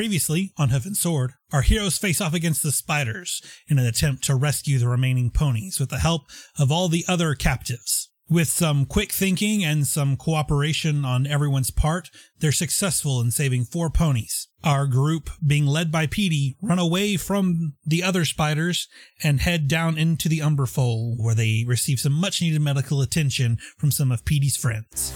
Previously, on Hoof and Sword, our heroes face off against the spiders in an attempt to rescue the remaining ponies with the help of all the other captives. With some quick thinking and some cooperation on everyone's part, they're successful in saving four ponies. Our group, being led by Petey, run away from the other spiders and head down into the Umberfold, where they receive some much needed medical attention from some of Petey's friends.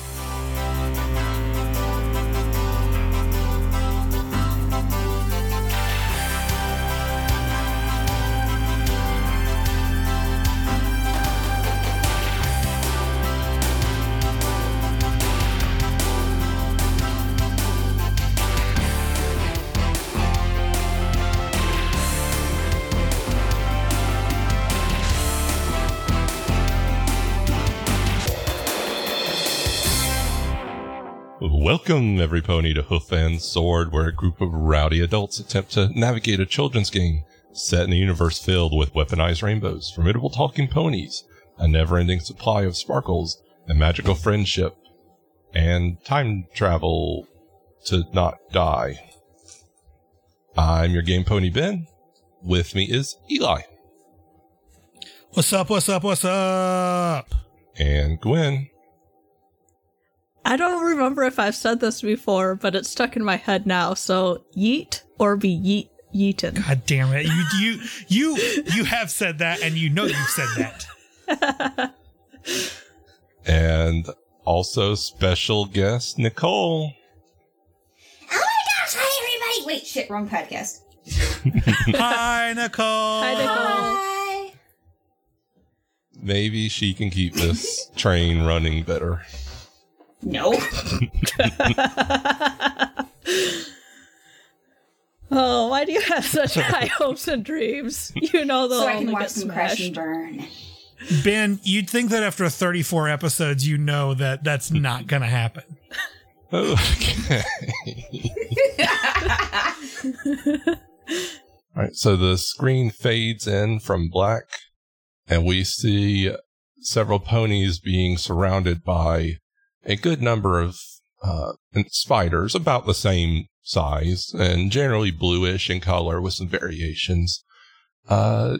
Welcome, every pony, to Hoof and Sword, where a group of rowdy adults attempt to navigate a children's game set in a universe filled with weaponized rainbows, formidable talking ponies, a never ending supply of sparkles, and magical friendship, and time travel to not die. I'm your game pony, Ben. With me is Eli What's up, what's up, what's up? and Gwen. I don't remember if I've said this before, but it's stuck in my head now. So yeet or be yeet yeeten. God damn it. You you you you have said that and you know you've said that. and also special guest Nicole. Oh my gosh! Hi everybody! Wait, shit, wrong podcast. Hi Nicole. Hi, Nicole. Hi. Maybe she can keep this train running better. Nope. oh, why do you have such high hopes and dreams? You know they'll so I can only watch get them crash and burn. Ben, you'd think that after 34 episodes you know that that's not going to happen. Okay. All right, so the screen fades in from black, and we see several ponies being surrounded by a good number of uh, spiders, about the same size and generally bluish in color with some variations. Uh,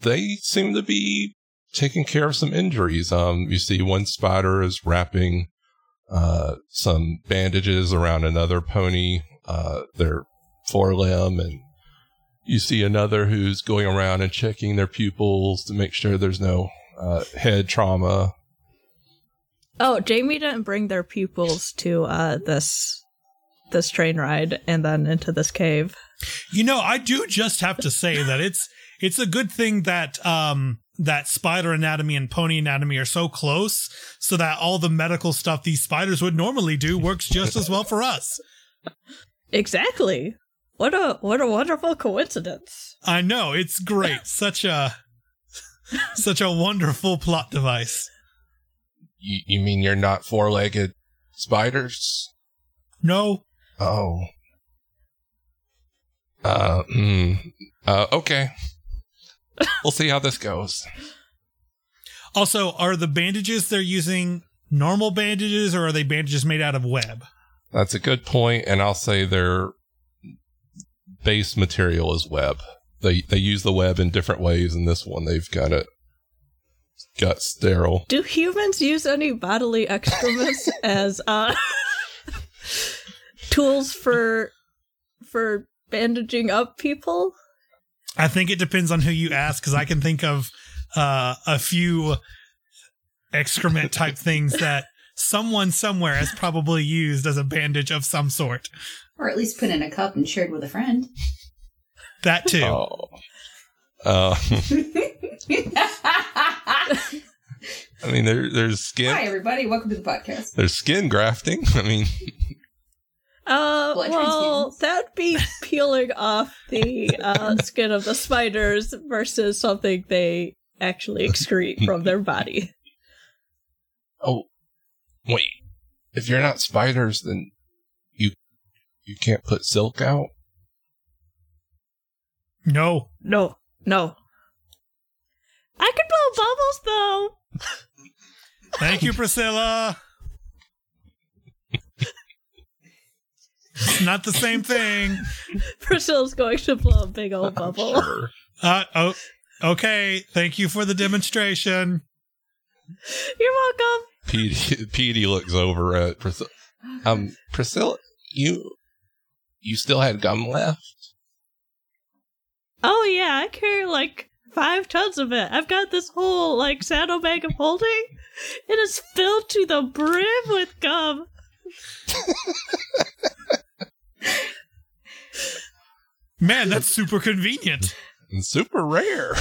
they seem to be taking care of some injuries. Um, you see one spider is wrapping uh, some bandages around another pony, uh, their forelimb, and you see another who's going around and checking their pupils to make sure there's no uh, head trauma. Oh, Jamie didn't bring their pupils to uh, this this train ride and then into this cave. You know, I do just have to say that it's it's a good thing that um that spider anatomy and pony anatomy are so close so that all the medical stuff these spiders would normally do works just as well for us. Exactly. What a what a wonderful coincidence. I know, it's great. Such a such a wonderful plot device. You, you mean you're not four legged spiders? No, Oh. Uh, hmm. Uh, okay. we'll see how this goes. Also, are the bandages they're using normal bandages or are they bandages made out of web? That's a good point, and I'll say their base material is web. They they use the web in different ways. In this one, they've got it got sterile. Do humans use any bodily excrements as uh tools for for bandaging up people? I think it depends on who you ask because I can think of uh, a few excrement type things that someone somewhere has probably used as a bandage of some sort. Or at least put in a cup and shared with a friend. That too. Oh. Uh, I mean, there there's skin Hi everybody, welcome to the podcast. there's skin grafting. I mean, Uh, Blood well, transfusions. that'd be peeling off the uh, skin of the spiders versus something they actually excrete from their body. oh wait, if you're not spiders, then you you can't put silk out. No. No, no. I can blow bubbles though. Thank you, Priscilla. It's not the same thing. Priscilla's going to blow a big old bubble. Sure. Uh, oh, okay. Thank you for the demonstration. You're welcome. Petey, Petey looks over at Priscilla. Um, Priscilla, you you still had gum left? Oh yeah, I carry like five tons of it. I've got this whole like saddlebag of holding. It is filled to the brim with gum. Man, that's super convenient. And super rare.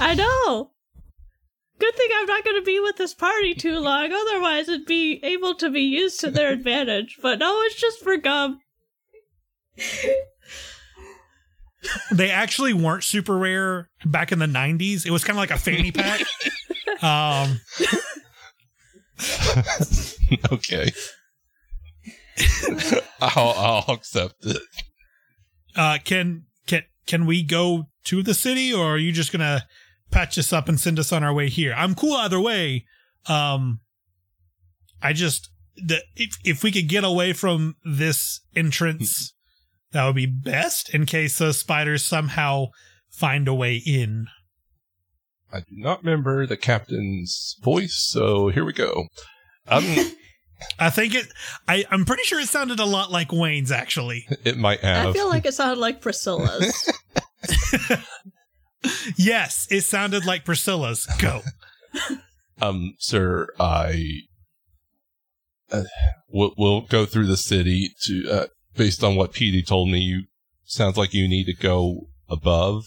I know. Good thing I'm not going to be with this party too long, otherwise it'd be able to be used to their advantage. But no, it's just for gum. They actually weren't super rare back in the 90s. It was kind of like a fanny pack. um, okay. I'll I'll accept it. uh, can can can we go to the city, or are you just gonna patch us up and send us on our way here? I'm cool either way. Um, I just the if if we could get away from this entrance, that would be best in case those spiders somehow find a way in. I do not remember the captain's voice, so here we go. Um, I think it. I I'm pretty sure it sounded a lot like Wayne's actually. it might have. I feel like it sounded like Priscilla's. Yes, it sounded like Priscilla's. Go. Um, sir, I uh, we'll, we'll go through the city to uh, based on what Petey told me. You sounds like you need to go above.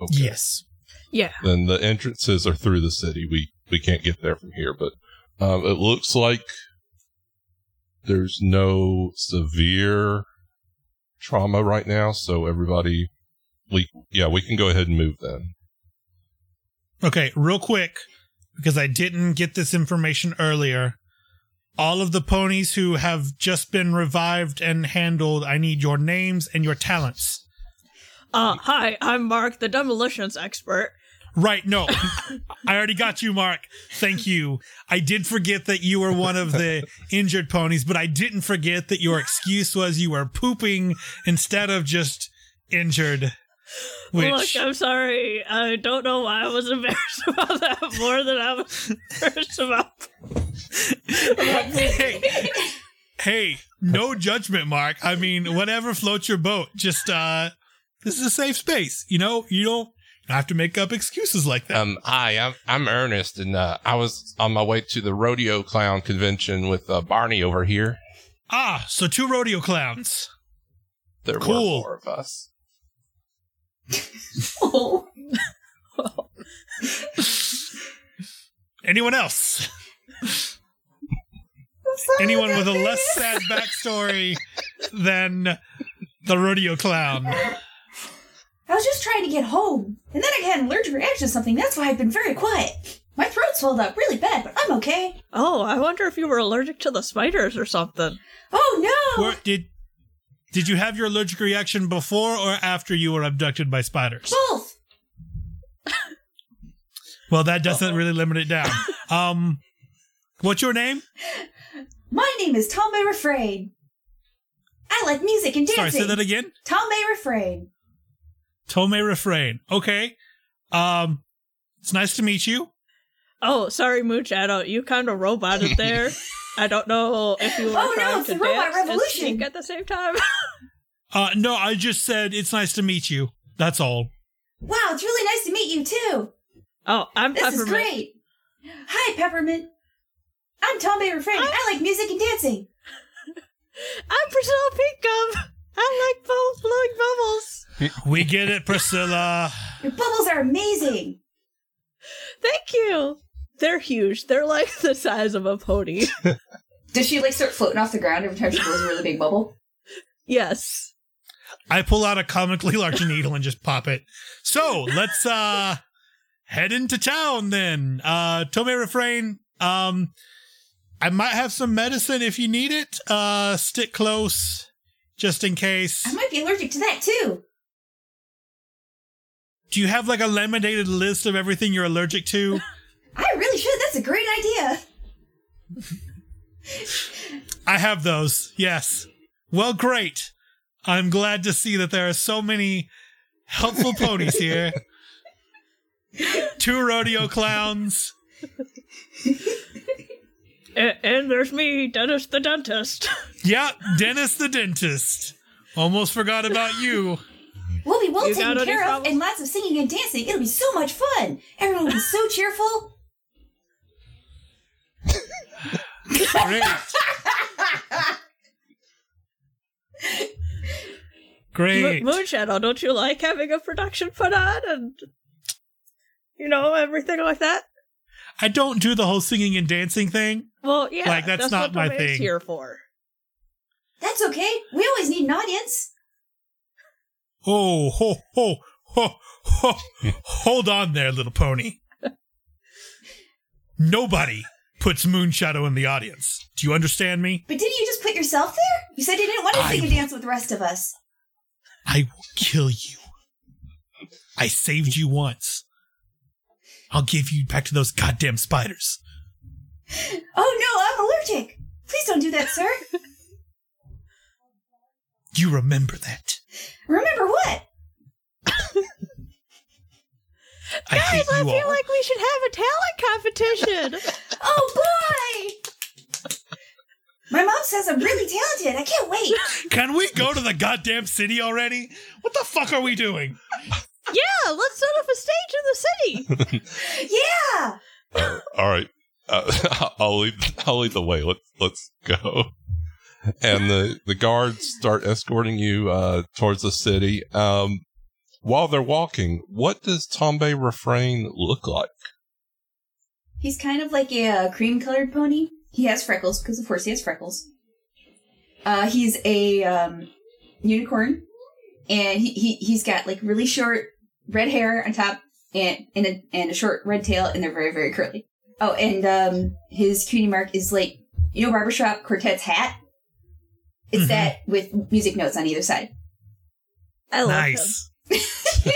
Okay. Yes. yeah. Then the entrances are through the city. We we can't get there from here, but um, it looks like there's no severe trauma right now. So everybody, we yeah, we can go ahead and move then. Okay, real quick, because I didn't get this information earlier. All of the ponies who have just been revived and handled, I need your names and your talents. Uh, hi, I'm Mark, the demolitions expert. Right, no. I already got you, Mark. Thank you. I did forget that you were one of the injured ponies, but I didn't forget that your excuse was you were pooping instead of just injured. Which Look, I'm sorry. I don't know why I was embarrassed about that more than I was embarrassed about. hey, hey, no judgment, Mark. I mean, whatever floats your boat. Just uh this is a safe space. You know, you don't have to make up excuses like that. Um, hi, I'm I'm Ernest, and uh, I was on my way to the rodeo clown convention with uh, Barney over here. ah, so two rodeo clowns. There Cool. were four of us. Oh. Anyone else? Anyone with a less sad backstory than the rodeo clown? I was just trying to get home, and then I had an allergic reaction to something. That's why I've been very quiet. My throat swelled up really bad, but I'm okay. Oh, I wonder if you were allergic to the spiders or something. Oh no! Where, did did you have your allergic reaction before or after you were abducted by spiders? Both. Well, that doesn't really limit it down. Um, what's your name? My name is Tom May Refrain. I like music and dancing. Sorry, dancing. say that again. Tom May Refrain. Tome Refrain. Okay. Um, it's nice to meet you. Oh, sorry, Mooch. I don't. You kind of roboted there. I don't know if you were Oh, no, trying it's to the robot dance and revolution. at the same time. Uh, no, I just said it's nice to meet you. That's all. Wow, it's really nice to meet you too. oh, I'm This is great. Hi, Peppermint. I'm Tom Baker Refrain. I like music and dancing. I'm Priscilla Pinkham. I like both blowing bubbles. We get it, Priscilla. Your bubbles are amazing. Thank you. They're huge. They're like the size of a pony. Does she like start floating off the ground every time she blows a really big bubble? yes. I pull out a comically large needle and just pop it. So let's uh head into town then. Uh Tome refrain. Um I might have some medicine if you need it. Uh stick close just in case. I might be allergic to that too. Do you have like a laminated list of everything you're allergic to? I really should. That's a great idea. I have those. Yes. Well, great. I'm glad to see that there are so many helpful ponies here. Two rodeo clowns. And, and there's me, Dennis the dentist. Yeah, Dennis the dentist. Almost forgot about you. We'll be well You taken care of problems? and lots of singing and dancing. It'll be so much fun. Everyone will be so cheerful. Great. Great. Mo- Moonshadow, oh, don't you like having a production put on and you know everything like that? I don't do the whole singing and dancing thing. Well, yeah, Like, that's not what my thing. Here for That's okay. We always need an audience. Oh, ho, ho, ho, ho. Hold on there, little pony. Nobody puts Moonshadow in the audience. Do you understand me? But didn't you just put yourself there? You said you didn't want to I sing and dance with the rest of us. I will kill you. I saved you once. I'll give you back to those goddamn spiders. Oh no, I'm allergic. Please don't do that, sir. You remember that. Remember what? I Guys, I feel all. like we should have a talent competition. Oh boy! My mom says I'm really talented. I can't wait. Can we go to the goddamn city already? What the fuck are we doing? yeah, let's set up a stage in the city. Yeah. Uh, all right, uh, I'll lead. I'll lead the way. Let's let's go. And the the guards start escorting you uh, towards the city. Um, while they're walking, what does Tombe refrain look like? He's kind of like a uh, cream-colored pony. He has freckles because, of course, he has freckles. Uh, he's a um, unicorn, and he, he he's got like really short red hair on top, and and a, and a short red tail, and they're very very curly. Oh, and um, his cutie mark is like you know barbershop quartet's hat. It's Mhm. that with music notes on either side. I love him. Nice.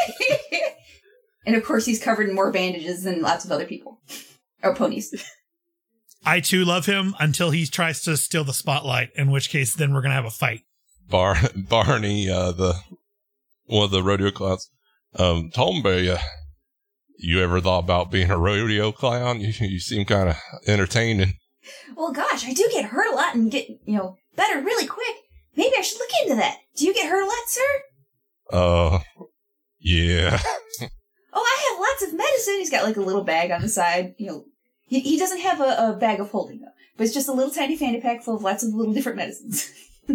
and of course, he's covered in more bandages than lots of other people or ponies. I too love him until he tries to steal the spotlight, in which case then we're gonna have a fight. Bar Barney, uh, the one of the rodeo clowns. Um, Tombe, uh, you ever thought about being a rodeo clown? You you seem kind of entertaining. Well, gosh, I do get hurt a lot and get, you know, better really quick. Maybe I should look into that. Do you get hurt a lot, sir? Uh, yeah. Oh, I have lots of medicine. He's got like a little bag on the side. You know, he, he doesn't have a, a bag of holding though, but it's just a little tiny fanny pack full of lots of little different medicines.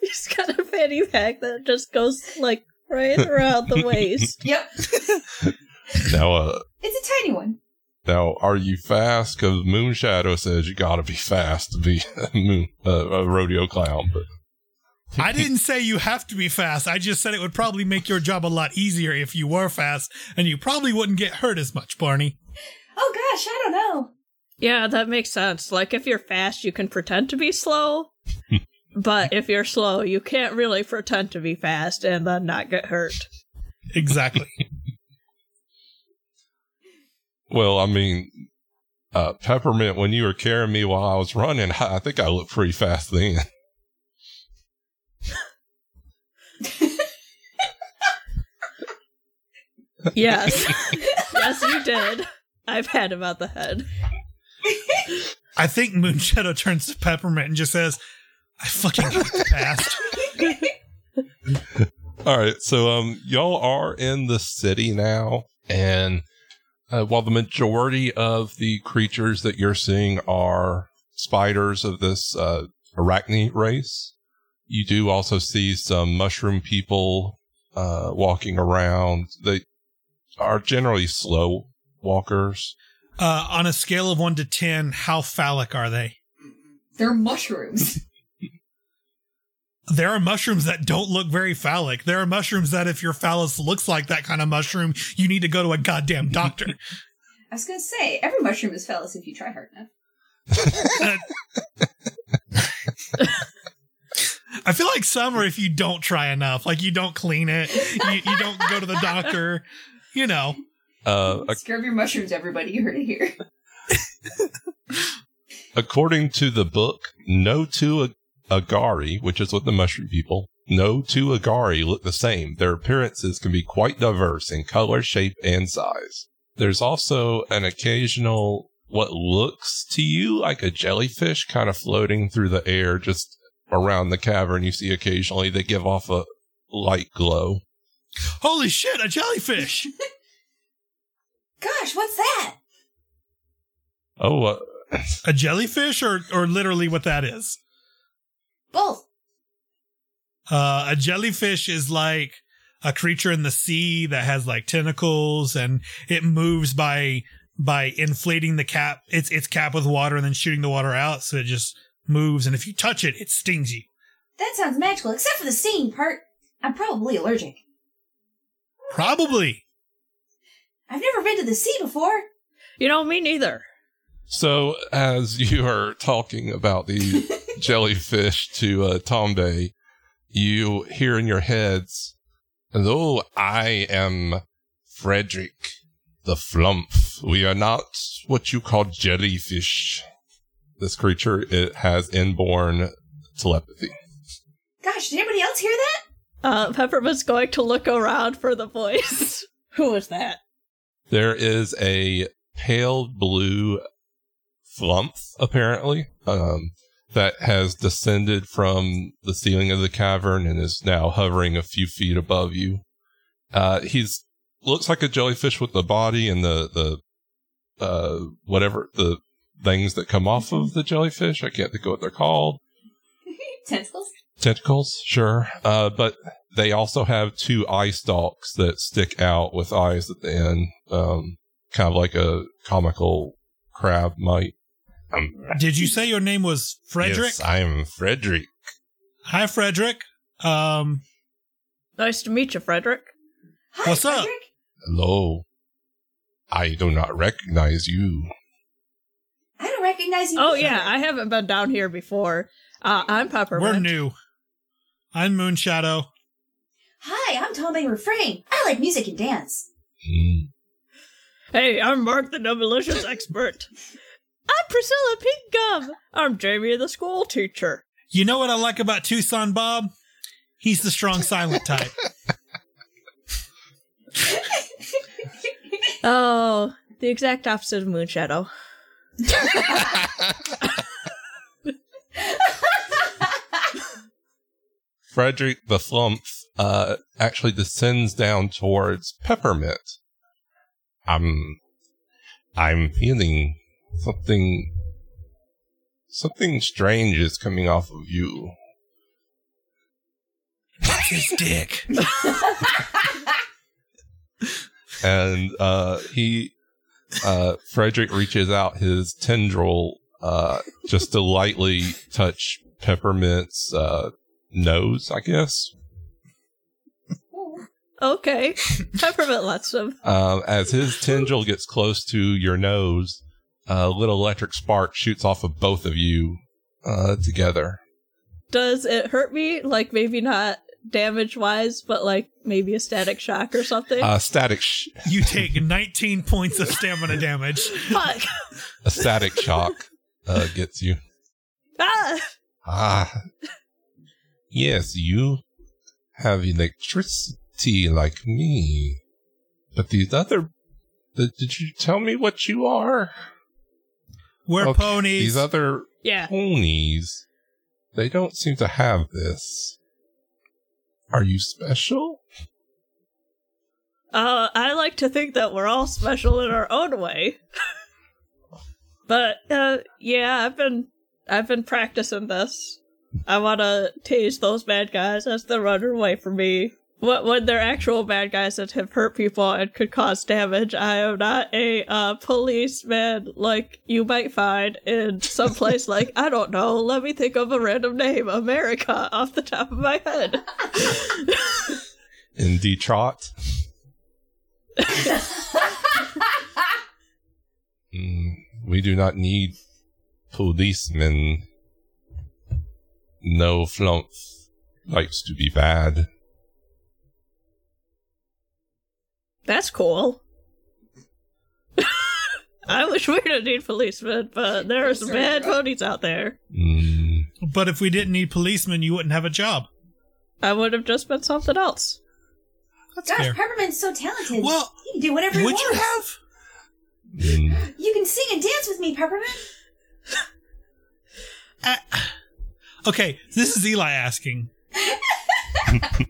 He's got a fanny pack that just goes like right around the waist. yep, Now, uh, it's a tiny one. now, are you fast? Because Moonshadow says you got to be fast to be a, moon, uh, a rodeo clown. But I didn't say you have to be fast. I just said it would probably make your job a lot easier if you were fast, and you probably wouldn't get hurt as much, Barney. Oh gosh, I don't know. Yeah, that makes sense. Like if you're fast, you can pretend to be slow. but if you're slow, you can't really pretend to be fast and then not get hurt. Exactly. well, I mean, uh, Peppermint, when you were carrying me while I was running, I, I think I looked pretty fast then. Yes. yes, you did. I've had him out the head. I think Moonshadow turns to Peppermint and just says, I fucking hate the past. All right, so um, y'all are in the city now, and uh, while the majority of the creatures that you're seeing are spiders of this uh, arachne race, you do also see some mushroom people uh, walking around. They are generally slow walkers. Uh, on a scale of 1 to 10, how phallic are they? They're mushrooms. There are mushrooms that don't look very phallic. There are mushrooms that, if your phallus looks like that kind of mushroom, you need to go to a goddamn doctor. I was gonna say every mushroom is phallus if you try hard enough. I feel like some are if you don't try enough, like you don't clean it, you, you don't go to the doctor, you know. Uh, a Scrub your mushrooms, everybody. You heard it here. according to the book, no two ag- Agari, which is what the mushroom people, no two Agari look the same. Their appearances can be quite diverse in color, shape, and size. There's also an occasional, what looks to you like a jellyfish kind of floating through the air just around the cavern. You see occasionally they give off a light glow. Holy shit, a jellyfish! Gosh, what's that? Oh, uh, a jellyfish, or or literally what that is? Both. Uh, a jellyfish is like a creature in the sea that has like tentacles, and it moves by by inflating the cap its its cap with water and then shooting the water out, so it just moves. And if you touch it, it stings you. That sounds magical, except for the stinging part. I'm probably allergic. Probably. I've never been to the sea before. You know, me neither. So, as you are talking about the jellyfish to uh, Tombe, you hear in your heads, Hello, I am Frederick the Flump. We are not what you call jellyfish. This creature it has inborn telepathy. Gosh, did anybody else hear that? Uh, Peppermint's going to look around for the voice. Who was that? There is a pale blue flump, apparently, um, that has descended from the ceiling of the cavern and is now hovering a few feet above you. Uh, he's looks like a jellyfish with the body and the the uh, whatever the things that come off of the jellyfish. I can't think of what they're called. Tentacles? Tentacles, sure. Uh, but they also have two eye stalks that stick out with eyes at the end, um, kind of like a comical crab might. Um, Did you say your name was Frederick? Yes, I am Frederick. Hi, Frederick. Um, Nice to meet you, Frederick. Hi, What's up? Hello. I do not recognize you. I don't recognize you. Oh either. yeah, I haven't been down here before. Uh, I'm Peppermint. we're new. I'm Moonshadow. Hi, I'm Tommy Refrain. I like music and dance. Hey, I'm Mark the Demolitions expert. I'm Priscilla Pinkgum. I'm Jamie the school teacher. You know what I like about Tucson Bob? He's the strong silent type. Oh, the exact opposite of Moonshadow. Frederick the Flump uh, actually descends down towards Peppermint. I'm, I'm feeling something, something strange is coming off of you. His dick. and uh, he uh, Frederick reaches out his tendril uh, just to lightly touch Peppermint's uh, nose, I guess. Okay, Peppermint lets him. Um, as his tendril gets close to your nose, a little electric spark shoots off of both of you uh, together. Does it hurt me? Like maybe not damage wise, but like maybe a static shock or something. Uh, static, sh- You take 19 points of stamina damage. Fuck. a static shock uh, gets you. Ah. Ah, yes, you have electricity like me. But these other. th- Did you tell me what you are? We're Okay, ponies. These other Yeah. ponies, they don't seem to have this. Are you special? Uh, I like to think that we're all special in our own way. but uh, yeah, I've been I've been practicing this. I want to tase those bad guys as they're running away from me. What when they're actual bad guys that have hurt people and could cause damage? I am not a uh, policeman like you might find in some place like I don't know. Let me think of a random name, America, off the top of my head. In Detroit? Mm, we do not need policemen. No flump likes to be bad. That's cool. I wish we didn't need policemen, but there are some bad bro. ponies out there. Mm, But if we didn't need policemen, you wouldn't have a job. I would have just been something else. That's Gosh, fair. Peppermint's so talented. Well, he can do whatever he Would wants. you have? mm. You can sing and dance with me, Peppermint. Uh, okay, this is Eli asking.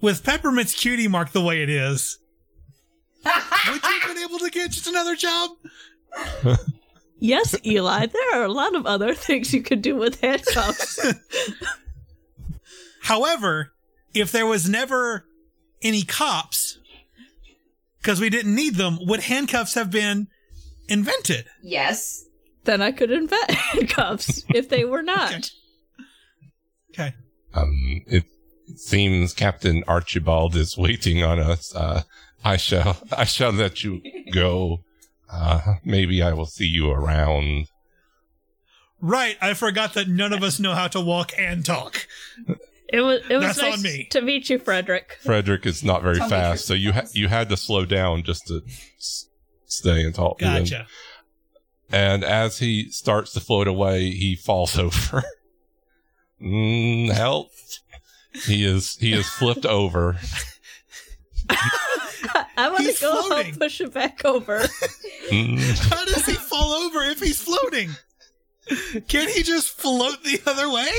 With Peppermint's cutie mark the way it is, would you have been able to get just another job? Yes, Eli, there are a lot of other things you could do with handcuffs. However, if there was never any cops, because we didn't need them, would handcuffs have been invented? Yes. Then I could invent handcuffs if they were not. Okay. Um, it seems Captain Archibald is waiting on us. Uh, I shall, I shall let you go. Uh, maybe I will see you around. Right, I forgot that none of us know how to walk and talk. It was it was That's nice on me. to meet you, Frederick. Frederick is not very Tell fast, so you're you ha- you had to slow down just to s- stay and talk to him. Gotcha. And as he starts to float away, he falls over. mm, help! He is he is flipped over. I want He's to go floating. help push it back over. Mm, How does he fall over if he's floating? Can't he just float the other way?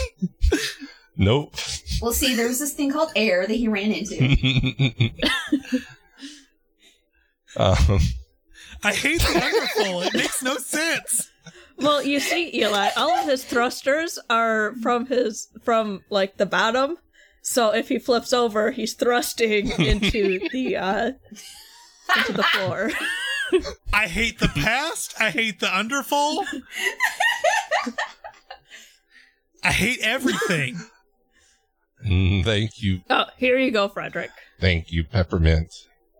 nope. Well, see, there was this thing called air that he ran into. um, I hate the underfall. It makes no sense. Well, you see, Eli, all of his thrusters are from his from like the bottom. So if he flips over, he's thrusting into the uh into the floor. I hate the past. I hate the underfall. I hate everything. mm, thank you, Oh, here you go, Frederick. thank you, Peppermint.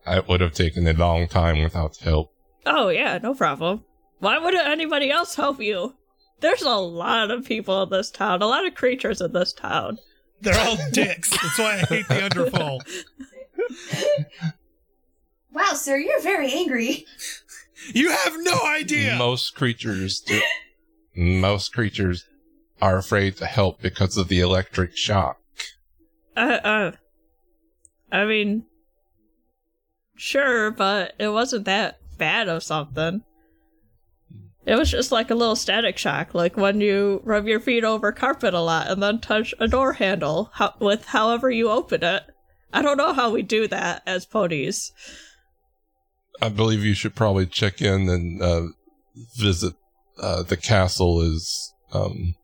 I would have taken a long time without help. Oh yeah, no problem. Why wouldn't anybody else help you? There's a lot of people in this town, a lot of creatures in this town. They're all dicks. That's why I hate the underfall. wow, sir, you're very angry. You have no idea. Most creatures do. Most creatures are afraid to help because of the electric shock. Uh, uh, I mean, sure, but it wasn't that bad of something. It was just like a little static shock, like when you rub your feet over carpet a lot and then touch a door handle ho- with however you open it. I don't know how we do that as ponies. I believe you should probably check in and uh, visit uh, the castle Is um,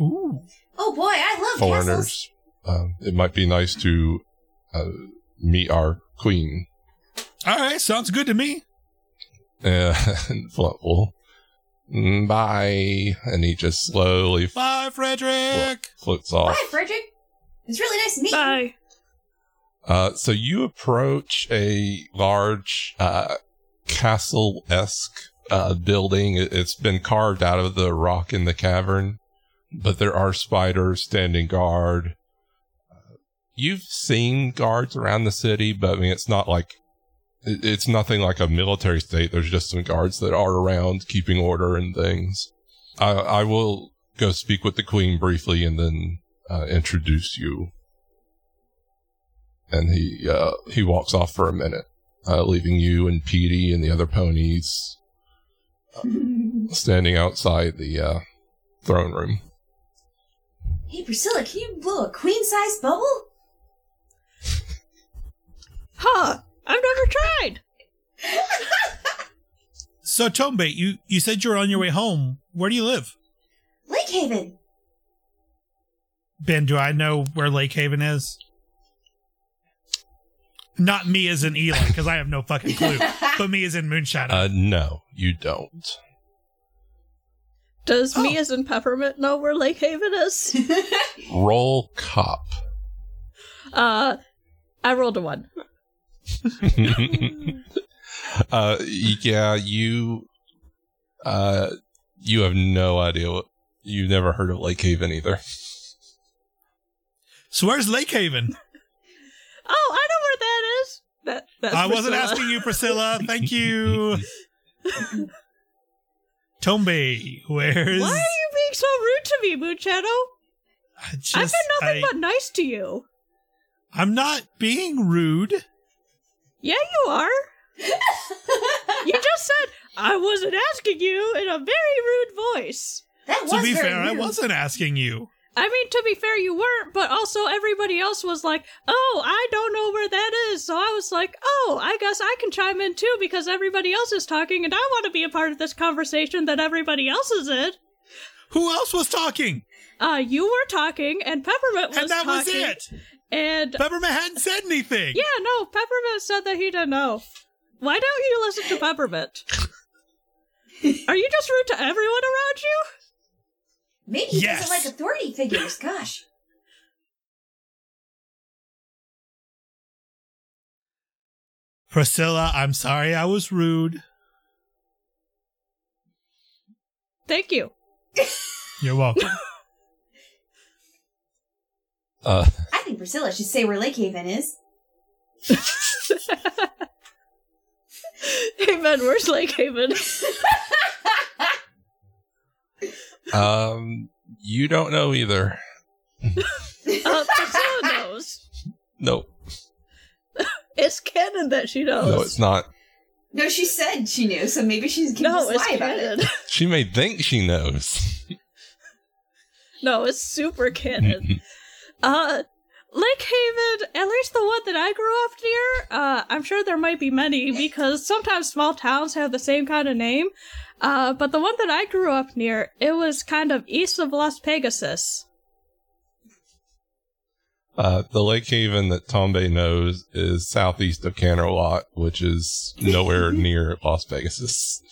Ooh. Oh boy, I love castles. foreigners. Um, it might be nice to uh, meet our queen. All right, sounds good to me. Uh, Flint will, "Mm, bye. And he just slowly Bye, Frederick. floats off. Bye, Frederick. It's really nice to meet you. Bye. Uh, so you approach a large uh, castle esque uh, building. It- It's been carved out of the rock in the cavern, but there are spiders standing guard. Uh, You've seen guards around the city, but I mean, it's not like it- it's nothing like a military state. There's just some guards that are around keeping order and things. I, I will go speak with the queen briefly and then uh, introduce you and he uh, he walks off for a minute, uh, leaving you and Petey and the other ponies standing outside the uh, throne room. hey, Priscilla, can you blow a queen-sized bubble? Huh. I've never tried. So, Tombe, you, you said you were on your way home. Where do you live? Lake Haven. Ben, do I know where Lake Haven is? Not me as in Eli, because I have no fucking clue. but me as in Moonshadow. Uh, no, you don't. Does me Oh. as in Peppermint know where Lake Haven is? Roll cop. Uh, I rolled a one. uh, yeah, you, uh, you have no idea what. You never heard of Lake Haven either. so, where's Lake Haven? Oh, I know where that is. That, that's I wasn't Priscilla. asking you, Priscilla. Thank you. Tombe, where's Why are you being so rude to me, Muchacho? I just, I've been nothing I, but nice to you. I'm not being rude. Yeah, you are. You just said I wasn't asking you in a very rude voice. that was To be very fair, I wasn't asking you. I mean, to be fair, you weren't, but also everybody else was like, oh, I don't know where that is. So I was like, oh, I guess I can chime in too because everybody else is talking and I want to be a part of this conversation that everybody else is in. Who else was talking? Uh, you were talking and Peppermint was talking. and that was it. And Peppermint hadn't said anything. yeah, no, Peppermint said that he didn't know. Why don't you listen to Peppermint? Are you just rude to everyone around you? Maybe he Yes. doesn't like authority figures. Gosh. Priscilla, I'm sorry I was rude. Thank you. You're welcome. Uh, I think Priscilla should say where Lake Haven is. Hey man, where's Lake Haven? um, you don't know either. Uh, Priscilla knows. Nope. It's canon that she knows. No, it's not. No, she said she knew, so maybe she's giving No, us it's lie about it. She may think she knows. no, it's super canon. uh, Lake Haven, at least the one that I grew up near, uh, I'm sure there might be many because sometimes small towns have the same kind of name. Uh, but the one that I grew up near, it was kind of east of Las Pegasus. Uh, the Lake Haven that Tombe knows is southeast of Canterlot, which is nowhere near Las Vegas.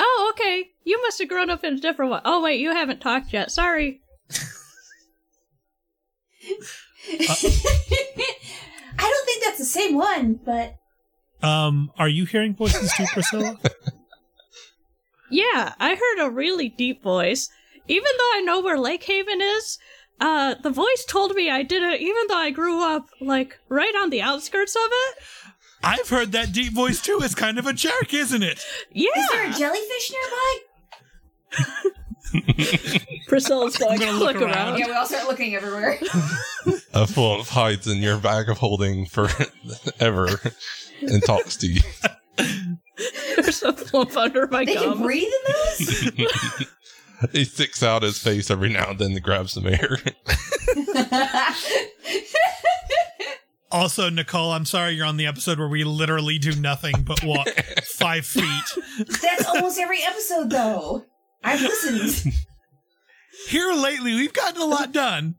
Oh, okay. You must have grown up in a different one. Oh, wait, you haven't talked yet. Sorry. I don't think that's the same one, but um, are you hearing voices too, Priscilla? Yeah, I heard a really deep voice. Even though I know where Lake Haven is, uh, the voice told me I didn't, even though I grew up, like, right on the outskirts of it. I've heard that deep voice too. It's kind of a jerk, isn't it? Yeah! is there a jellyfish nearby? Priscilla's going I'm to gonna look look around. around. Yeah, we all start looking everywhere. A wolf hides in your bag of holding forever and talks to you. There's a lump under my they can breathe in those? he sticks out his face every now and then to grab some air. Also, Nicole, I'm sorry you're on the episode where we literally do nothing but walk five feet. That's almost every episode, though. I've listened. Here lately, we've gotten a lot done.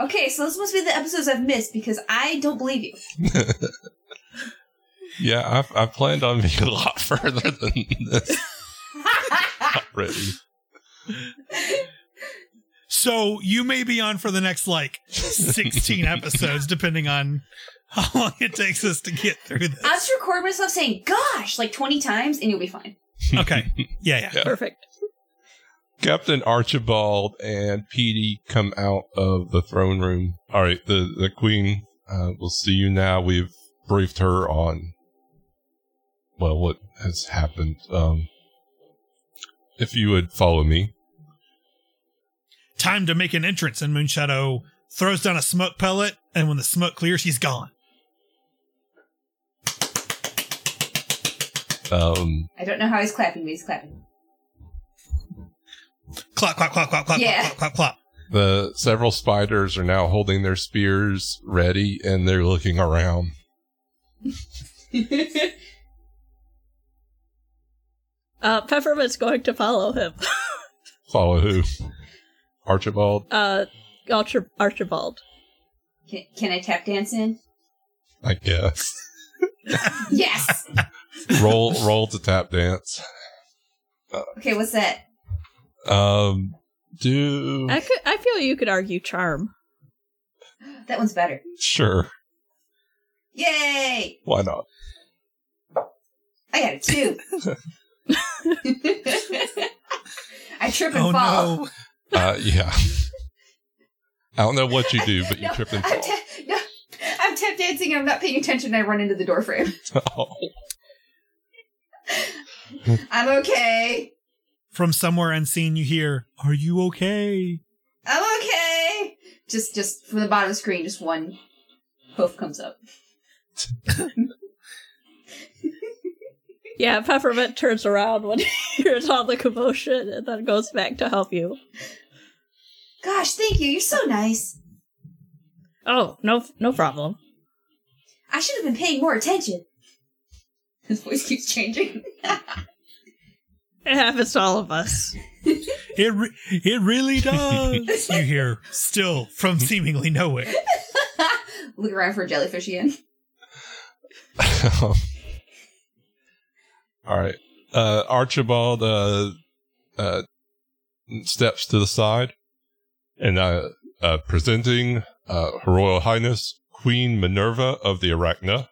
Okay, so those must be the episodes I've missed because I don't believe you. yeah, I've, I've planned on being a lot further than this already. So you may be on for the next like 16 episodes, depending on how long it takes us to get through I'll this. just record myself saying "gosh" like twenty times, and you'll be fine. Okay. Yeah, yeah. Yeah. Perfect. Captain Archibald and Petey come out of the throne room. All right, the the queen uh, will see you now. We've briefed her on well what has happened. Um, if you would follow me, Time to make an entrance, and Moonshadow throws down a smoke pellet, and when the smoke clears, she's gone. um, I don't know how he's clapping, but he's clapping. Clap, clap, clap, clap, clap, Yeah. clap, clap, clap. the several spiders are now holding their spears ready, and they're looking around. Uh, Peppermint's going to follow him. Follow who? Archibald, Uh, Archer- Archibald. can, can I tap dance in? I guess. Yes. roll roll to tap dance. okay, what's that? Um, do I could. I feel you could argue charm. That one's better. sure. Yay! Why not? I got a two. I trip and Oh fall. no. Uh, yeah. I don't know what you do, but you No, trip and I'm fall. ta- no, I'm tap tap dancing and I'm not paying attention and I run into the door frame. Oh, I'm okay. From somewhere unseen, you hear, Are you okay? I'm okay. Just, just from the bottom of the screen, just one hoof comes up. Yeah, Peppermint turns around when he hears all the commotion and then goes back to help you. Gosh, thank you. You're so nice. Oh, no, no problem. I should have been paying more attention. His voice keeps changing. It happens to all of us. It, re- it really does. you hear, still from seemingly nowhere. Look around for a jellyfish again. All right. Uh, Archibald uh, uh, steps to the side and uh, uh, presenting uh, Her Royal Highness Queen Minerva of the Arachna.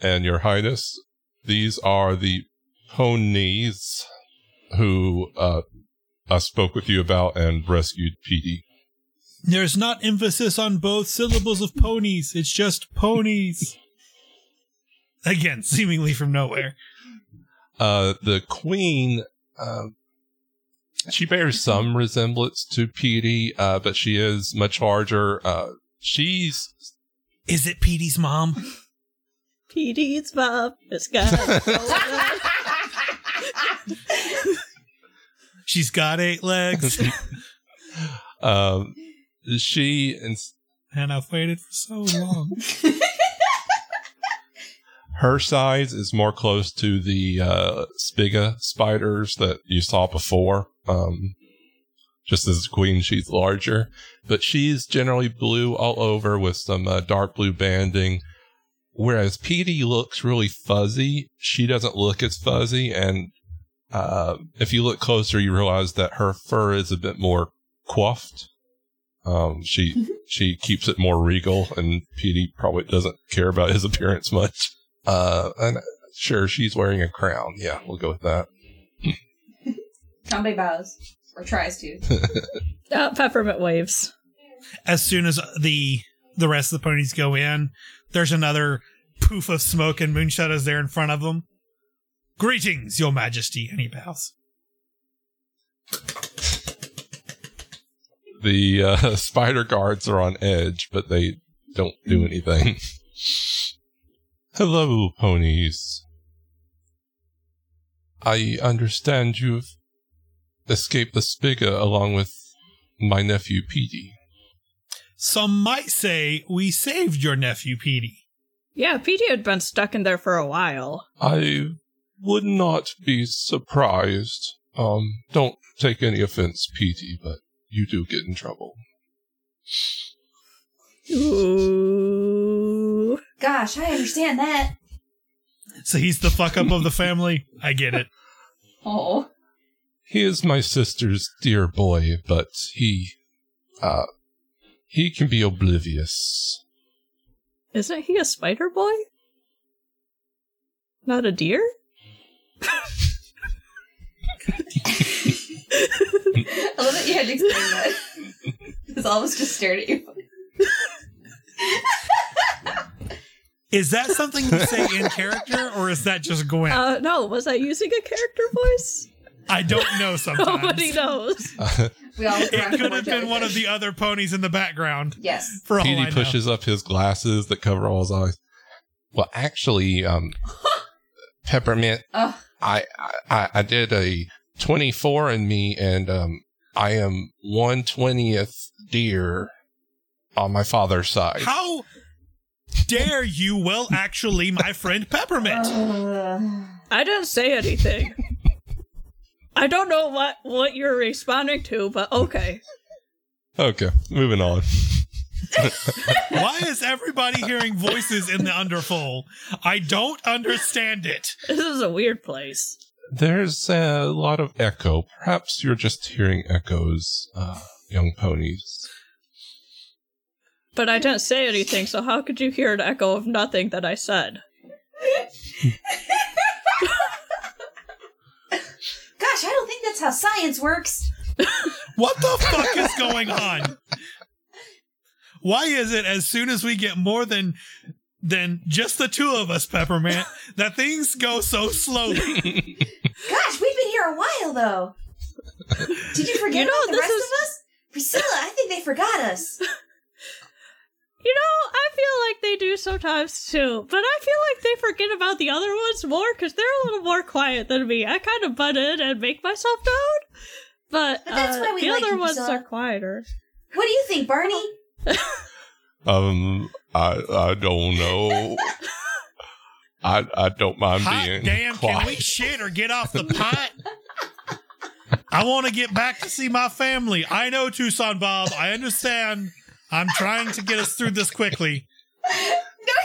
And Your Highness, these are the ponies who uh, I spoke with you about and rescued Petey. There's not emphasis on both syllables of ponies. It's just ponies. Again, seemingly from nowhere. Uh, the queen, uh, she bears some resemblance to Petey, uh, but she is much larger. Uh, she's Is it Petey's mom? Petey's mom has got She's got eight legs, um, she and and I've waited for so long. her size is more close to the uh, Spiga spiders that you saw before. Um, just as a queen, she's larger, but she's generally blue all over with some uh, dark blue banding. Whereas Petey looks really fuzzy, she doesn't look as fuzzy. And uh, if you look closer, you realize that her fur is a bit more coiffed. Um, she she keeps it more regal, and Petey probably doesn't care about his appearance much. Uh, and sure, she's wearing a crown. Yeah, we'll go with that. Tombe bows. Or tries to. uh, Peppermint waves. As soon as the the rest of the ponies go in, there's another poof of smoke and Moonshadows there in front of them. Greetings, Your Majesty, and he bows. The uh, spider guards are on edge, but they don't do anything. Hello, ponies. I understand you've escaped the Spiga along with my nephew Petey. Some might say we saved your nephew Petey. Yeah, Petey had been stuck in there for a while. I would not be surprised. Um, don't take any offense, Petey, but you do get in trouble. Ooh. Gosh, I understand that. So he's the fuck up of the family. I get it. Oh. He is my sister's dear boy, but he, uh, he can be oblivious. Isn't he a spider boy? Not a deer? I love that you had to explain that. Because all of us just stared at you. Is that something you say in character, or is that just Gwen? Uh, no, was I using a character voice? I don't know sometimes. Nobody knows. We all It could have been one of the other ponies in the background. Yes. For all I Petey know. pushes up his glasses that cover all his eyes. Well, actually, um, Peppermint, Oh, I, I, I did a 24 in me and, um, I am 120th deer on my father's side. How dare you? Well, actually, my friend Peppermint. uh, I didn't say anything. I don't know what what you're responding to, but okay. Okay, moving on. Why is everybody hearing voices in the underfold? I don't understand it. This is a weird place. There's a lot of echo. Perhaps you're just hearing echoes, uh, young ponies. But I didn't say anything, so how could you hear an echo of nothing that I said? gosh, I don't think that's how science works. What the fuck is going on? Why is it as soon as we get more than than just the two of us, Peppermint, that things go so slowly? Gosh, we've been here a while though. Did you forget You know, about the this rest is- of us? Priscilla, I think they forgot us. You know, I feel like they do sometimes too, but I feel like they forget about the other ones more because they're a little more quiet than me. I kind of butt in and make myself known, but, But that's uh, why we the like other you, ones Priscilla. are quieter. What do you think, Barney? Um, I I don't know. I I don't mind Hot being damn, quiet. can we shit or get off the pot? I want to get back to see my family. I know Tucson Bob. I understand. I'm trying to get us through this quickly. No,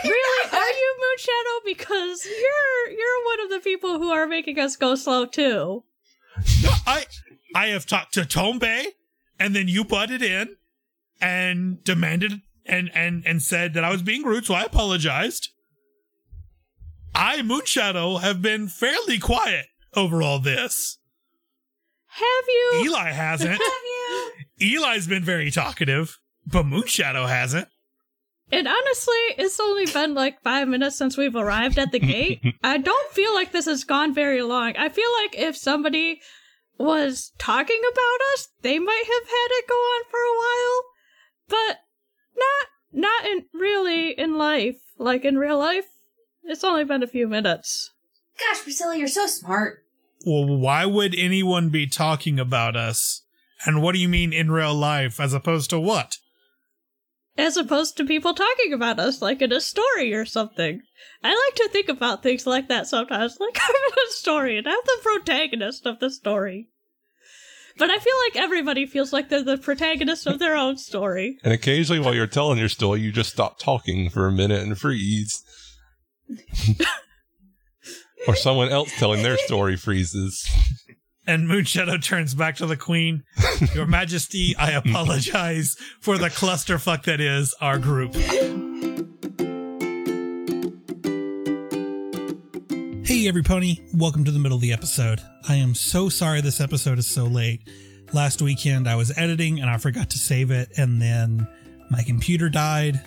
Really, are you Moonshadow? Because you're you're one of the people who are making us go slow too. No, I I have talked to Tombe, and then you butted in and demanded and and and said that I was being rude, so I apologized. I, Moonshadow, have been fairly quiet over all this. Have you? Eli hasn't. Have you? Eli's been very talkative, but Moonshadow hasn't. And honestly, it's only been like five minutes since we've arrived at the gate. I don't feel like this has gone very long. I feel like if somebody was talking about us, they might have had it go on for a while, but not not in really in life. Like in real life, it's only been a few minutes. Gosh, Priscilla, you're so smart. Well, why would anyone be talking about us? And what do you mean in real life as opposed to what? As opposed to people talking about us like in a story or something. I like to think about things like that sometimes, like I'm in a story and I'm the protagonist of the story. But I feel like everybody feels like they're the protagonist of their own story. And occasionally, while you're telling your story, you just stop talking for a minute and freeze. or someone else telling their story freezes. And Moonshadow turns back to the Queen. Your Majesty, I apologize for the clusterfuck that is our group. Hey, everypony. Welcome to the middle of the episode. I am so sorry this episode is so late. Last weekend I was editing and I forgot to save it, and then my computer died,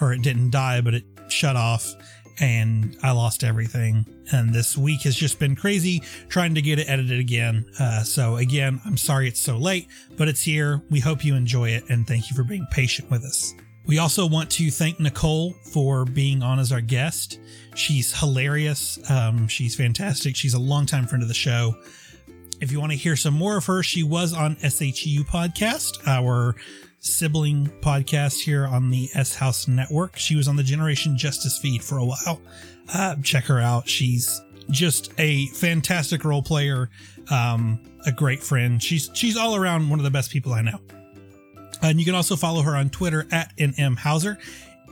or it didn't die, but it shut off, and I lost everything. And this week has just been crazy trying to get it edited again. Uh, so, again, I'm sorry it's so late, but it's here. We hope you enjoy it, and thank you for being patient with us. We also want to thank Nicole for being on as our guest. She's hilarious. Um, she's fantastic. She's a longtime friend of the show. If you want to hear some more of her, she was on SHU Podcast, our sibling podcast here on the S House Network. She was on the Generation Justice feed for a while. Uh, check her out. She's just a fantastic role player, um, a great friend. She's she's all around one of the best people I know. And you can also follow her on Twitter at NM Heuser.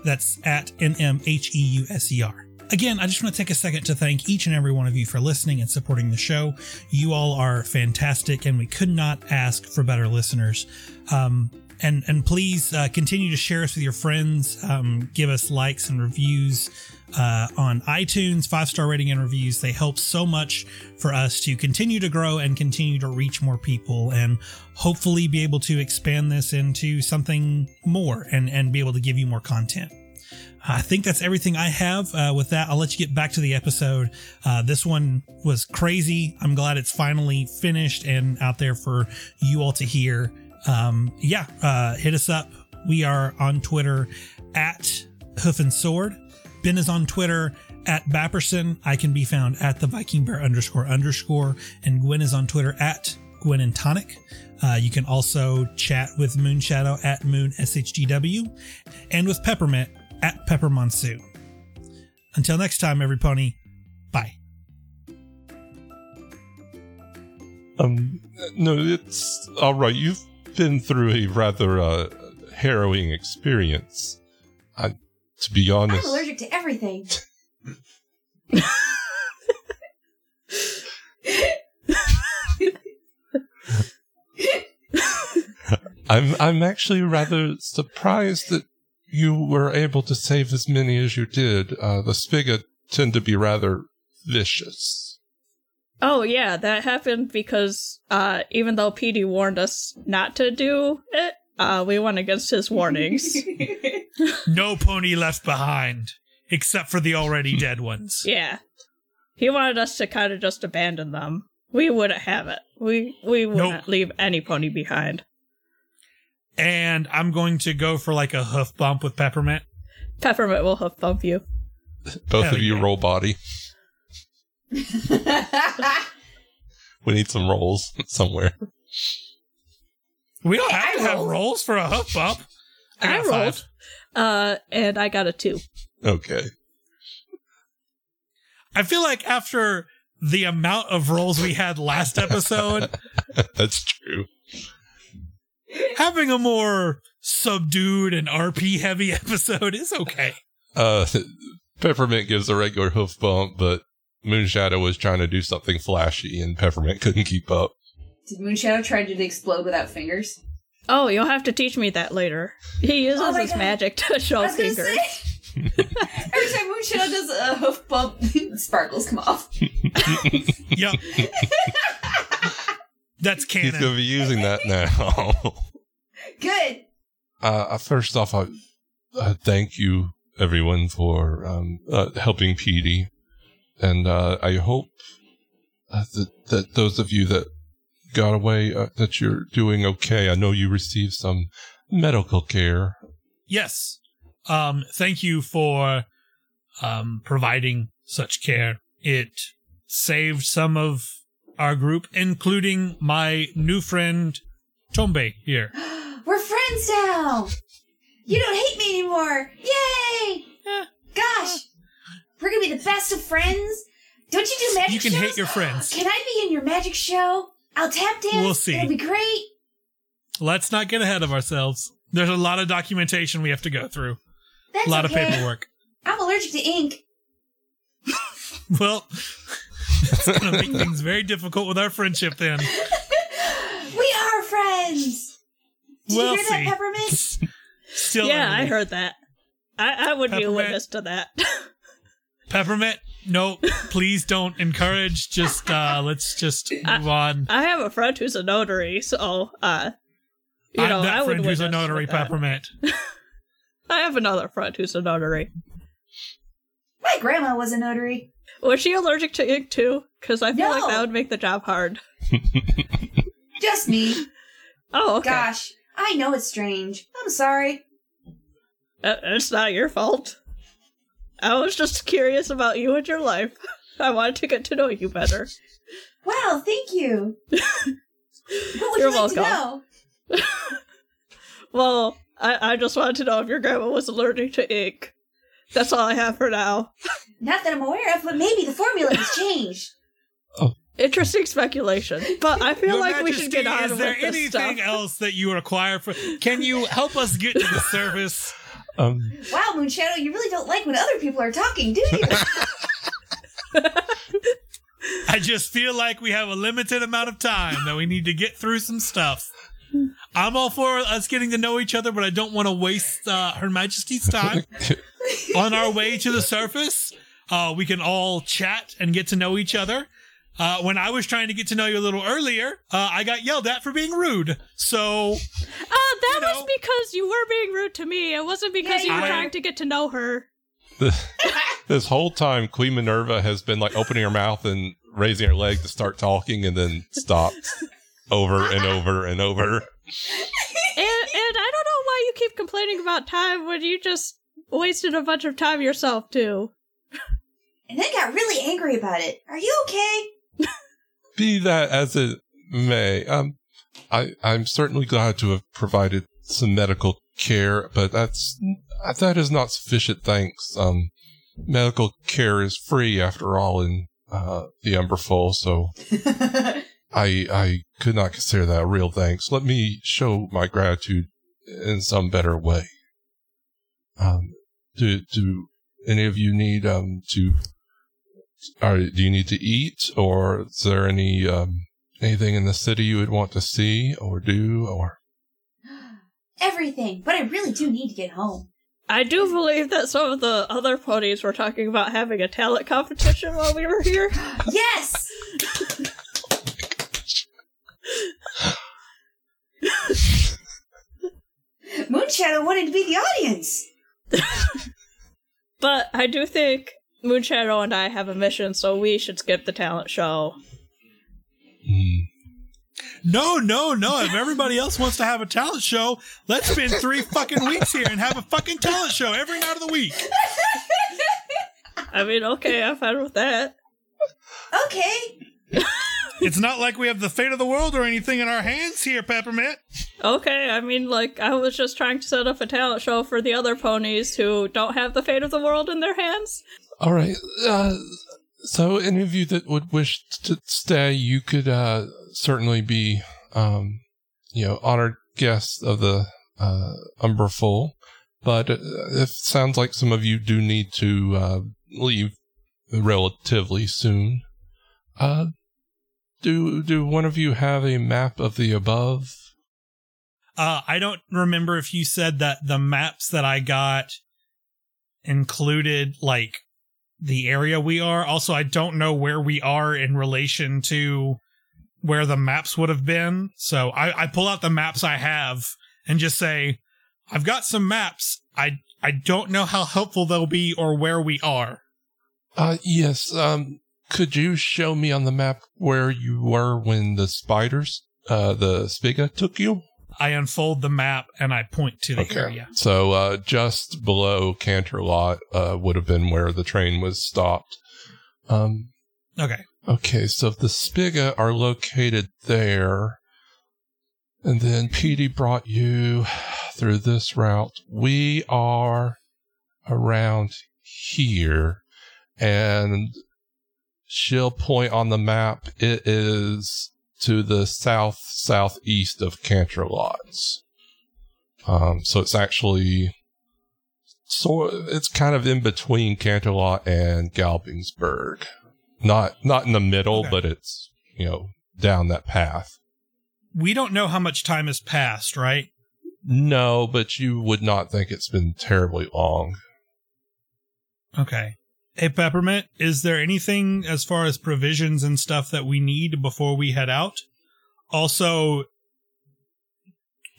That's at N M H E U S E R. Again, I just want to take a second to thank each and every one of you for listening and supporting the show. You all are fantastic, and we could not ask for better listeners. Um, and and please uh, continue to share us with your friends. Um, give us likes and reviews uh, on iTunes, five star rating and reviews. They help so much for us to continue to grow and continue to reach more people, and hopefully be able to expand this into something more and and be able to give you more content. I think that's everything I have. Uh, with that, I'll let you get back to the episode. Uh, this one was crazy. I'm glad it's finally finished and out there for you all to hear. Um, yeah, uh, hit us up. We are on Twitter at Hoof and Sword. Ben is on Twitter at Bapperson. I can be found at the Viking Bear underscore underscore. And Gwen is on Twitter at Gwen and Tonic. Uh, you can also chat with Moonshadow at Moon SHGW and with Peppermint at Pepper Monsoon. Until next time, every pony, bye. Um, no, it's all right. You've been through a rather uh, harrowing experience. I, to be honest, I'm allergic to everything. I'm I'm actually rather surprised that you were able to save as many as you did. Uh, the Spiga tend to be rather vicious. Oh yeah, that happened because uh even though Petey warned us not to do it, Uh, we went against his warnings. No pony left behind, except for the already dead ones. yeah. He wanted us to kind of just abandon them. We wouldn't have it. We we wouldn't Nope. leave any pony behind. And I'm going to go for like a hoof bump with peppermint. Peppermint will hoof bump you. Both Hell of you yeah. roll body. We need some rolls somewhere. We don't have I to have rolls for a hoof bump. I got rolled. five. Uh, and I got a two. Okay. I feel like after the amount of rolls we had last episode, That's true. having a more subdued and RP heavy episode is okay. Uh, Peppermint gives a regular hoof bump, but Moonshadow was trying to do something flashy, and Peppermint couldn't keep up. Did Moonshadow try to explode without fingers? Oh, you'll have to teach me that later. He uses Oh his God. magic to I show fingers. say. Every time Moonshadow does a hoof bump, sparkles come off. Yep. That's canon. He's gonna be using that now. Good. uh, first off, I uh, thank you, everyone, for um, uh, helping Petey. And uh, I hope uh, that, that those of you that got away, uh, that you're doing okay. I know you received some medical care. Yes. Um, thank you for um, providing such care. It saved some of our group, including my new friend Tombe here. We're friends now. You don't hate me anymore. Yay! Eh. Gosh, we're gonna be the best of friends. Don't you do magic shows? You can shows? hate your friends. Can I be in your magic show? I'll tap dance. We'll see. It'll be great. Let's not get ahead of ourselves. There's a lot of documentation we have to go through. That's a lot okay. of paperwork. I'm allergic to ink. Well, it's going to make things very difficult with our friendship then. We are friends. Did We'll you hear that. Peppermint? Still, yeah, I heard that. I, I would be a witness to that. Peppermint. No, please don't encourage. Just uh let's just move on. I have a friend who's a notary, so uh, you I'm know, that I would friend who's a notary. Peppermint. I have another friend who's a notary. My grandma was a notary. Was she allergic to ink too? Because I feel like that would make the job hard. Just me. Oh, okay. Gosh, I know it's strange. I'm sorry. Uh, it's not your fault. I was just curious about you and your life. I wanted to get to know you better. Wow, thank you. what would You're you like welcome. to know? Well, I, I just wanted to know if your grandma was allergic to ink. That's all I have for now. Not that I'm aware of, but maybe the formula has changed. Oh. Interesting speculation, but I feel Your like we should get on is with there this anything stuff. else that you require for? Can you help us get to the service? Um, Wow, Moonshadow, you really don't like when other people are talking, do you? I just feel like we have a limited amount of time that we need to get through some stuff. I'm all for us getting to know each other, but I don't want to waste uh, Her Majesty's time. On our way to the surface, uh, we can all chat and get to know each other. Uh, when I was trying to get to know you a little earlier, uh, I got yelled at for being rude. So Uh, that You know. was because you were being rude to me. It wasn't because Yeah, you were you were. trying to get to know her. this whole time, Queen Minerva has been like opening her mouth and raising her leg to start talking, and then stops over and over and over. And and I don't know why you keep complaining about time when you just wasted a bunch of time yourself too. and then got really angry about it. Are you okay? Be that as it may, um, I I'm certainly glad to have provided some medical care, but that's that is not sufficient. Thanks. Um, medical care is free after all in uh, the Umberfall, so I I could not consider that a real thanks. Let me show my gratitude in some better way. Um, do do any of you need um to? Are do you need to eat, or is there any um anything in the city you would want to see or do, or Everything, but I really do need to get home. I do believe that some of the other ponies were talking about having a talent competition while we were here. Yes! Moonshadow wanted to be the audience. But I do think Moonshadow and I have a mission, so we should skip the talent show. Hmm. No, no, no. If everybody else wants to have a talent show, let's spend three fucking weeks here and have a fucking talent show every night of the week. I mean, okay, I'm fine with that. Okay. It's not like we have the fate of the world or anything in our hands here, Peppermint. Okay, I mean, like, I was just trying to set up a talent show for the other ponies who don't have the fate of the world in their hands. All right. Uh, so, any of you that would wish to stay, you could uh, certainly be, um, you know, honored guests of the uh, Umberfall. But uh, it sounds like some of you do need to uh, leave relatively soon. Uh, do do one of you have a map of the above? Uh, I don't remember if you said that the maps that I got included like the area we are. Also, I don't know where we are in relation to where the maps would have been. So I, I pull out the maps I have and just say, I've got some maps. I I don't know how helpful they'll be or where we are. Uh, yes. Um, could you show me on the map where you were when the spiders, uh, the Spiga took you? I unfold the map and I point to the area. So, uh, just below Canterlot, uh, would have been where the train was stopped. Um, Okay. okay. So the Spiga are located there. And then Petey brought you through this route. We are around here and she'll point on the map. It is to the south southeast of Canterlots. Um, so it's actually so it's kind of in between Canterlot and Gallopingsburg. Not not in the middle, Okay. but it's you know down that path. We don't know how much time has passed, right? No, but you would not think it's been terribly long. Okay. Hey, Peppermint, is there anything as far as provisions and stuff that we need before we head out? Also,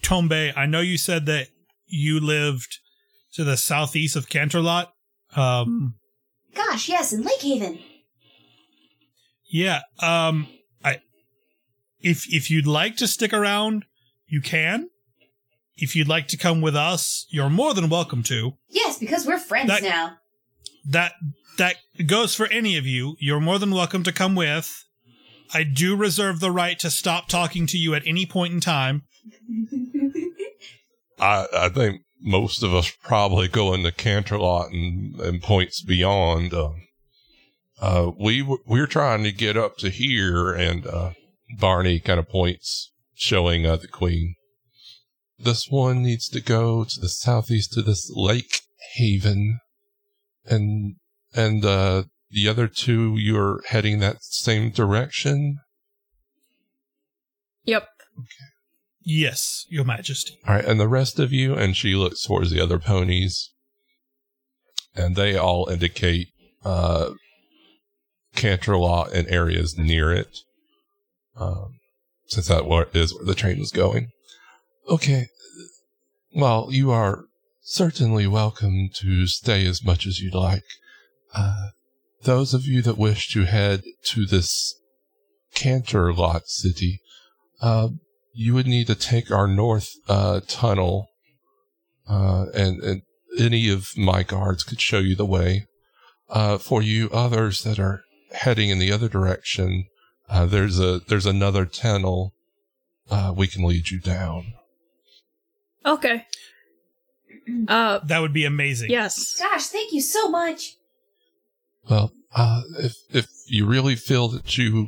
Tombe, I know you said that you lived to the southeast of Canterlot. Um, Gosh, yes, in Lake Haven. yeah. Um, I, if if you'd like to stick around, you can. If you'd like to come with us, you're more than welcome to. Yes, because we're friends That- now. That that goes for any of you. You're more than welcome to come with. I do reserve the right to stop talking to you at any point in time. I, I think most of us probably go into Canterlot and, and points beyond. Uh, uh, we we're trying to get up to here, and uh, Barney kind of points, showing uh, the Queen. This one needs to go to the southeast to this Lake Haven, and and uh, the other two you're heading that same direction. Yep. Yes, Your Majesty. All right, and the rest of you, and she looks towards the other ponies, and they all indicate uh, Canterlot and areas near it, um, since that is where the train was going. Okay, well, you are certainly welcome to stay as much as you'd like. Uh, those of you that wish to head to this Canterlot city, uh, you would need to take our north uh, tunnel, uh, and, and any of my guards could show you the way. Uh, for you others that are heading in the other direction, uh, there's a there's another tunnel we can lead you down. Okay. Uh, That would be amazing. yes. Gosh, thank you so much. Well, uh, if if you really feel that you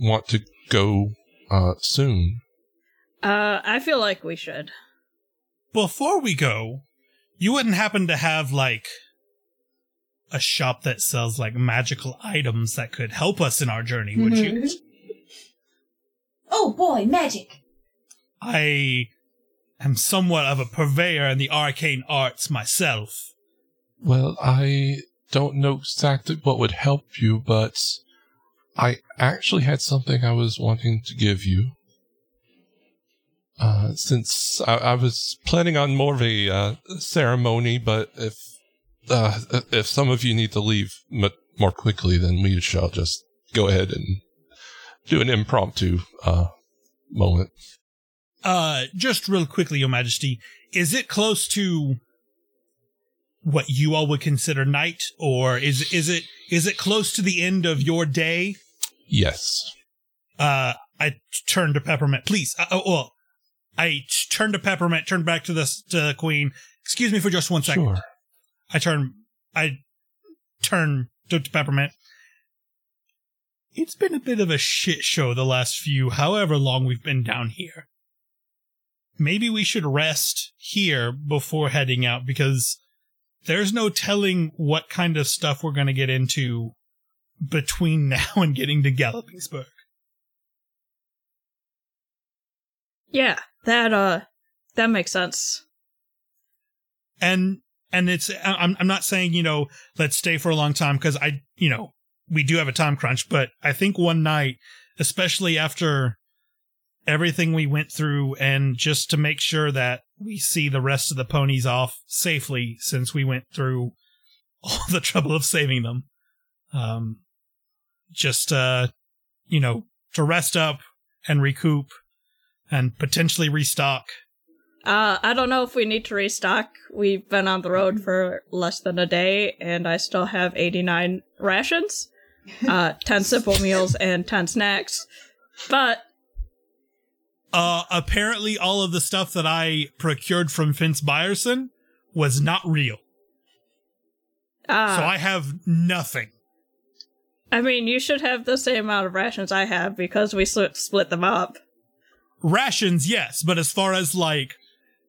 want to go uh, soon, Uh, I feel like we should. Before we go, you wouldn't happen to have like a shop that sells like magical items that could help us in our journey, would you? oh boy, magic. I am somewhat of a purveyor in the arcane arts myself. Well, I don't know exactly what would help you, but I actually had something I was wanting to give you. Uh, since I, I was planning on more of a uh, ceremony, but if uh, if some of you need to leave m- more quickly, then we shall just go ahead and do an impromptu uh, moment. Uh, just real quickly, Your Majesty, is it close to what you all would consider night, or is is it is it close to the end of your day? Yes. Uh, I turn to Peppermint. Please, uh, oh, well, I turn to Peppermint. Turn back to the to the Queen. Excuse me for just one second. Sure. I turn. I turn to, to Peppermint. It's been a bit of a shit show the last few, however long we've been down here. Maybe we should rest here before heading out because there's no telling what kind of stuff we're going to get into between now and getting to Gallopingsburg. Yeah, that uh that makes sense. and and it's I'm I'm not saying you know let's stay for a long time because I you know we do have a time crunch, but I think one night, especially after everything we went through, and just to make sure that we see the rest of the ponies off safely, since we went through all the trouble of saving them, um, just uh, you know to rest up and recoup and potentially restock. Uh I don't know if we need to restock. We've been on the road for less than a day and I still have 89 rations. Uh 10 simple meals and 10 snacks. But Uh, apparently, all of the stuff that I procured from Vince Byerson was not real. uh so I have nothing. I mean, you should have the same amount of rations I have because we split them up. Rations, yes, but as far as like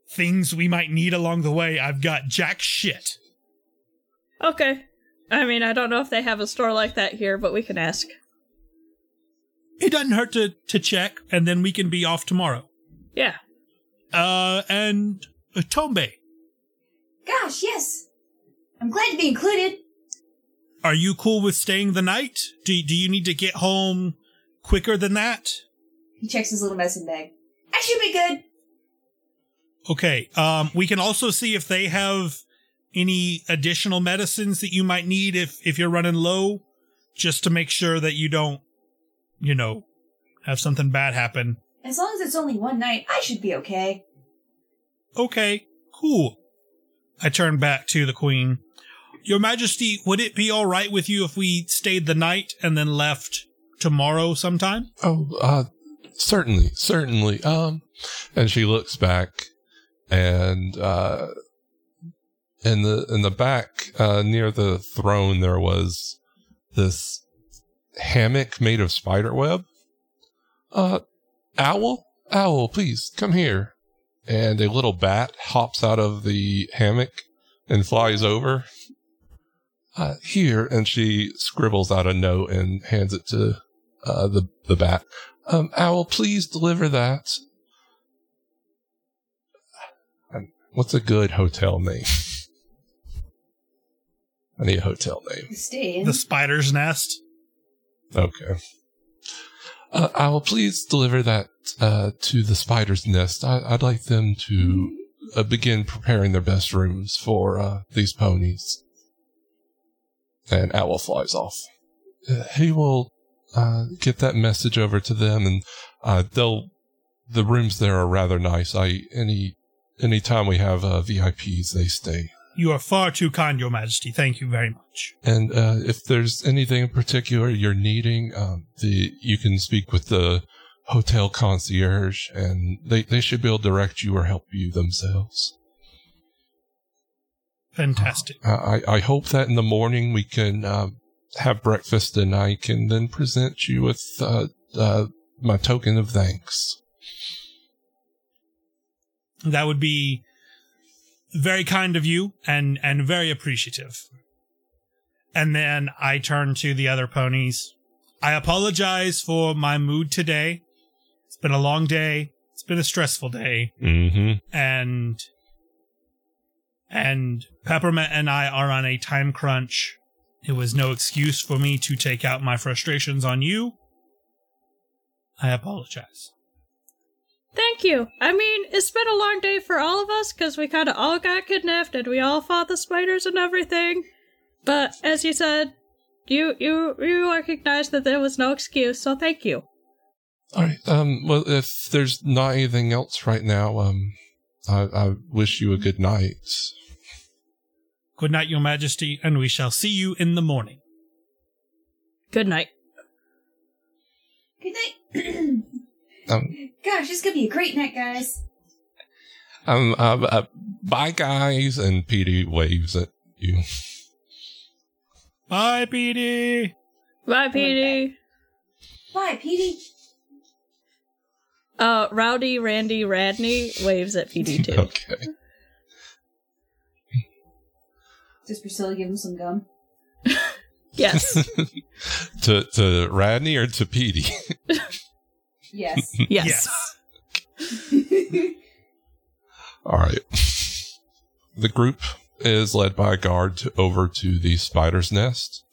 things we might need along the way, I've got jack shit. Okay. I mean, I don't know if they have a store like that here, but we can ask. It doesn't hurt to, to check, and then we can be off tomorrow. Yeah. Uh, and uh, Tombe, Gosh, yes. I'm glad to be included. are you cool with staying the night? Do, do you need to get home quicker than that? He checks his little medicine bag. I should be good. Okay. Um, we can also see if they have any additional medicines that you might need if if you're running low, just to make sure that you don't, you know, have something bad happen. As long as it's only one night, I should be okay. Okay, cool. I turn back to the queen. Your Majesty, would it be all right with you if we stayed the night and then left tomorrow sometime? Oh, uh, certainly, certainly. Um, and she looks back, and uh, in the in the back uh, near the throne there was this hammock made of spider web. Uh, owl, owl, please come here. And a little bat hops out of the hammock and flies over. Uh, here, and she scribbles out a note and hands it to uh, the the bat. Um, Owl, please deliver that. Um, What's a good hotel name? I need a hotel name. Stay. The spider's nest. Okay. Uh, will please deliver that uh, to the spider's nest. I, I'd like them to uh, begin preparing their best rooms for uh, these ponies. And Owl flies off. Uh, he will uh, get that message over to them, and uh, they'll. The rooms there are rather nice. I any any time we have uh, VIPs, they stay. You are far too kind, Your Majesty. Thank you very much. And uh, if there's anything in particular you're needing, um, the you can speak with the hotel concierge, and they, they should be able to direct you or help you themselves. Fantastic. Uh, I I hope that in the morning we can um, have breakfast, and I can then present you with uh, uh, my token of thanks. That would be very kind of you and and very appreciative. And then I turn to the other ponies. I apologize for my mood today. It's been a long day. It's been a stressful day. Mm-hmm. And and Peppermint and I are on a time crunch. It was no excuse for me to take out my frustrations on you. I apologize. Thank you. I mean, it's been a long day for all of us because we kind of all got kidnapped and we all fought the spiders and everything. But as you said, you you you recognize that there was no excuse, so thank you. All right. Um. Well, if there's not anything else right now, um, I, I wish you a good night. Good night, Your Majesty, and we shall see you in the morning. Good night. Good night. Um. Gosh, this is gonna be a great night, guys. Um. Uh, uh, bye, guys. And Petey waves at you. Bye, Petey. Bye, Petey. Bye, Petey. Uh, Rowdy Randy Radney waves at Petey too. Okay. Does Priscilla give him some gum? Yes, to to Radney or to Petey? Yes. yes. yes. All right. The group is led by a guard to, over to the spider's nest.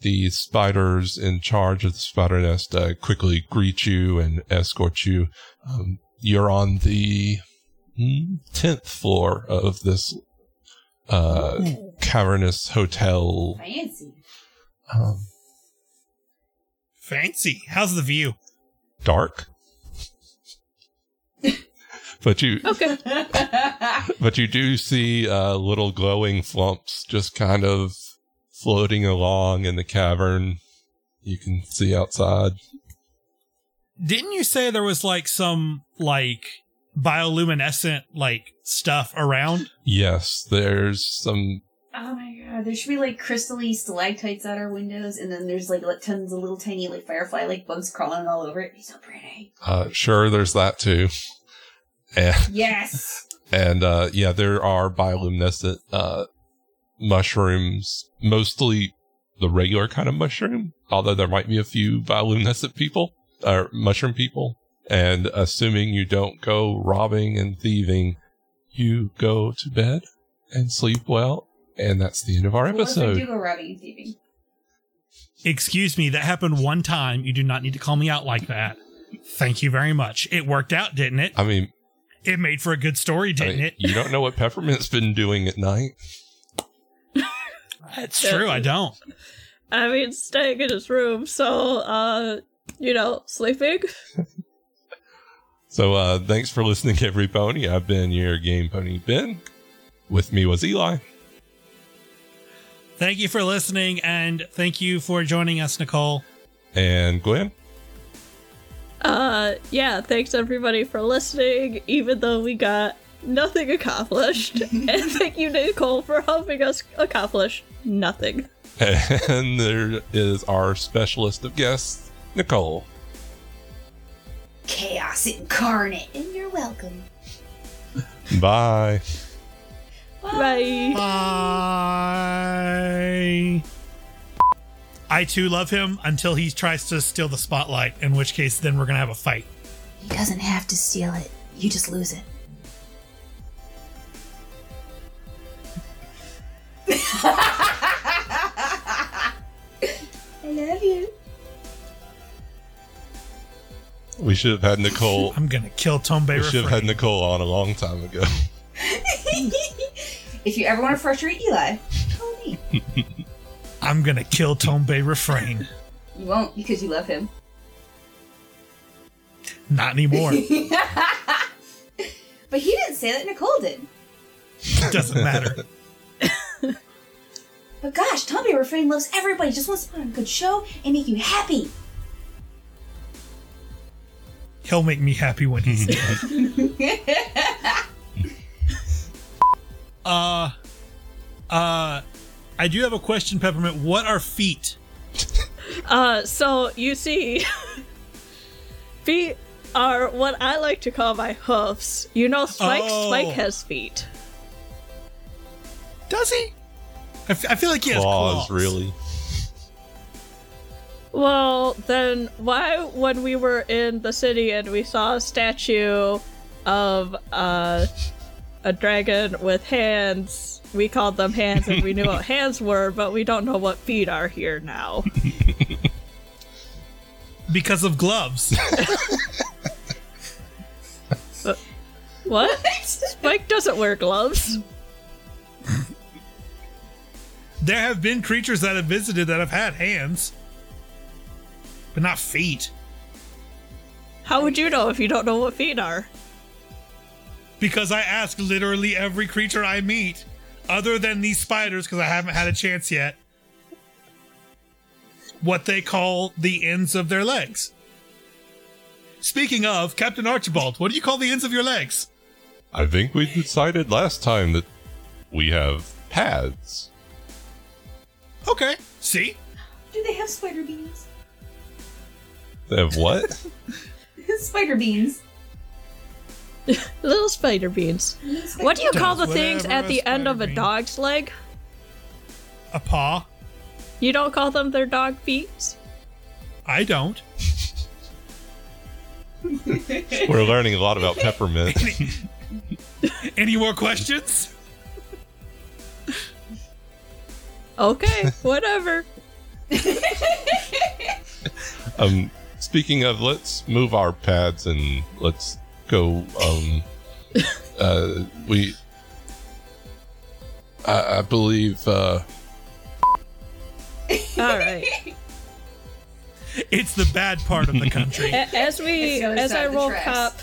The spiders in charge of the spider nest uh, quickly greet you and escort you. Um, you're on the mm, tenth floor of this uh, cavernous hotel. Fancy. Um, Fancy. How's the view? Dark, but you Okay. But you do see uh, little glowing flumps just kind of floating along in the cavern. You can see outside. Didn't you say there was like some like bioluminescent like stuff around? Yes, there's some. Oh my god, there should be like crystally stalactites at our windows, and then there's like, like tons of little tiny like firefly like bugs crawling all over it. It'd be so pretty. Uh, sure, there's that too. And, Yes. and uh, yeah, there are bioluminescent uh, mushrooms, mostly the regular kind of mushroom, although there might be a few bioluminescent people or mushroom people. And assuming you don't go robbing and thieving, you go to bed and sleep well. And that's the end of our Well, episode. do go robbing thieving. Excuse me, that happened one time. You do not need to call me out like that. Thank you very much. It worked out, didn't it? I mean, It made for a good story, didn't mean, it? you don't know what Peppermint's been doing at night. That's true. I don't. I mean, staying in his room, so, uh, you know, sleeping. So uh thanks for listening, every pony. I've been your game pony Ben. With me was Eli. Thank you for listening, and thank you for joining us, Nicole. And Gwen. Uh, yeah, thanks everybody for listening, even though we got nothing accomplished. and thank you, Nicole, for helping us accomplish nothing. And there is our specialist of guests, Nicole. Chaos incarnate. And you're welcome. Bye. Bye. Bye. I too love him until he tries to steal the spotlight, in which case, then we're going to have a fight. He doesn't have to steal it. You just lose it. I love you. We should have had Nicole. I'm going to kill Tombe we should have had Nicole on a long time ago. if you ever want to frustrate Eli, call me. I'm going to kill Tombe Refrain. You won't because you love him. Not anymore. But he didn't say that. Nicole did. Doesn't matter. But gosh, Tommy Refrain loves everybody. Just wants to put on a good show and make you happy. He'll make me happy when he's dead. Uh, uh, I do have a question, Peppermint. What are feet? Uh, so you see, feet are what I like to call my hoofs. You know, Spike. Oh. Spike has feet. Does he? I, f- I feel like he has Claws, claws. really. Well, then why, when we were in the city and we saw a statue of uh, a dragon with hands, we called them hands and we knew what hands were, but we don't know what feet are here now. Because of gloves. Uh, what? Spike doesn't wear gloves. There have been creatures that have visited that have had hands, but not feet. How would you know if you don't know what feet are? Because I ask literally every creature I meet, other than these spiders, because I haven't had a chance yet, what they call the ends of their legs. Speaking of, Captain Archibald, what do you call the ends of your legs? I think we decided last time that we have pads. Okay, see? Do they have spider beans? They have what? spider beans. Little spider beans. Spider What do you call the things at the end of a spider bean. dog's leg? A paw? You don't call them their dog feet? I don't. We're learning a lot about peppermint. Any more questions? Okay, whatever. Um, speaking of, let's move our pads and let's go. Um, uh, we, I, I believe, uh, All right. It's the bad part of the country. A- As we, It's the other as I of the roll tracks. cop,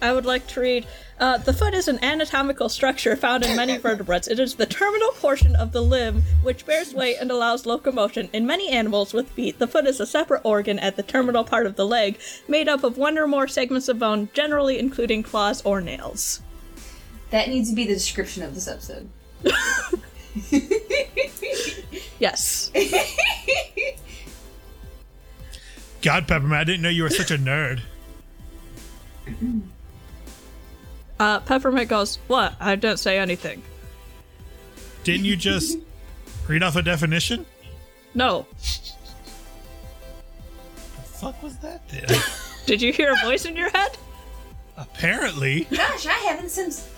I would like to read. Uh, the foot is an anatomical structure found in many vertebrates. It is the terminal portion of the limb which bears weight and allows locomotion. In many animals with feet, the foot is a separate organ at the terminal part of the leg, made up of one or more segments of bone, generally including claws or nails. That needs to be the description of this episode. Yes. God, Peppermint, I didn't know you were such a nerd. Uh, Peppermint goes, What? I don't say anything. Didn't you just read off a definition? No. The fuck was that then? Did you hear a voice in your head? Apparently. Gosh, I haven't since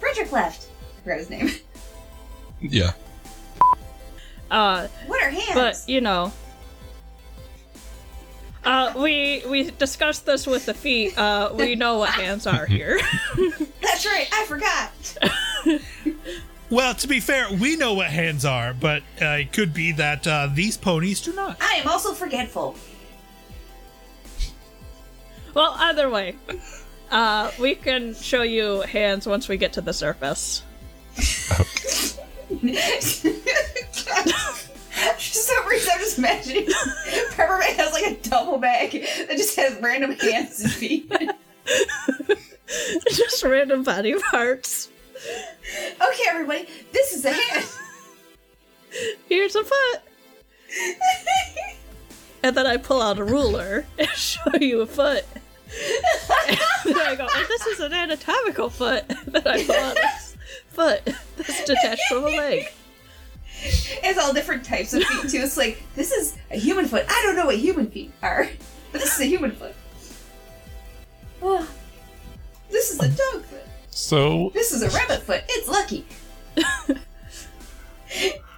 Frederick left. I forgot his name. yeah. Uh, What are hands? but you know uh we we discussed this with the feet uh we know what hands are here That's right, I forgot. Well, to be fair, we know what hands are, but uh, it could be that uh, these ponies do not. I am also forgetful. well either way uh we can show you hands once we get to the surface For some reason, I'm just imagining Peppermint has like a double bag that just has random hands and feet. just random body parts. Okay, everybody, this is a hand. here's a foot. And then i pull out a ruler and show you a foot. And then i go oh, this is an anatomical foot. And then i pull out this foot that's detached from a leg it's all different types of feet too. It's like this is a human foot. I don't know what human feet are, but this is a human foot. Oh, this is a dog foot. So this is a rabbit foot. It's lucky.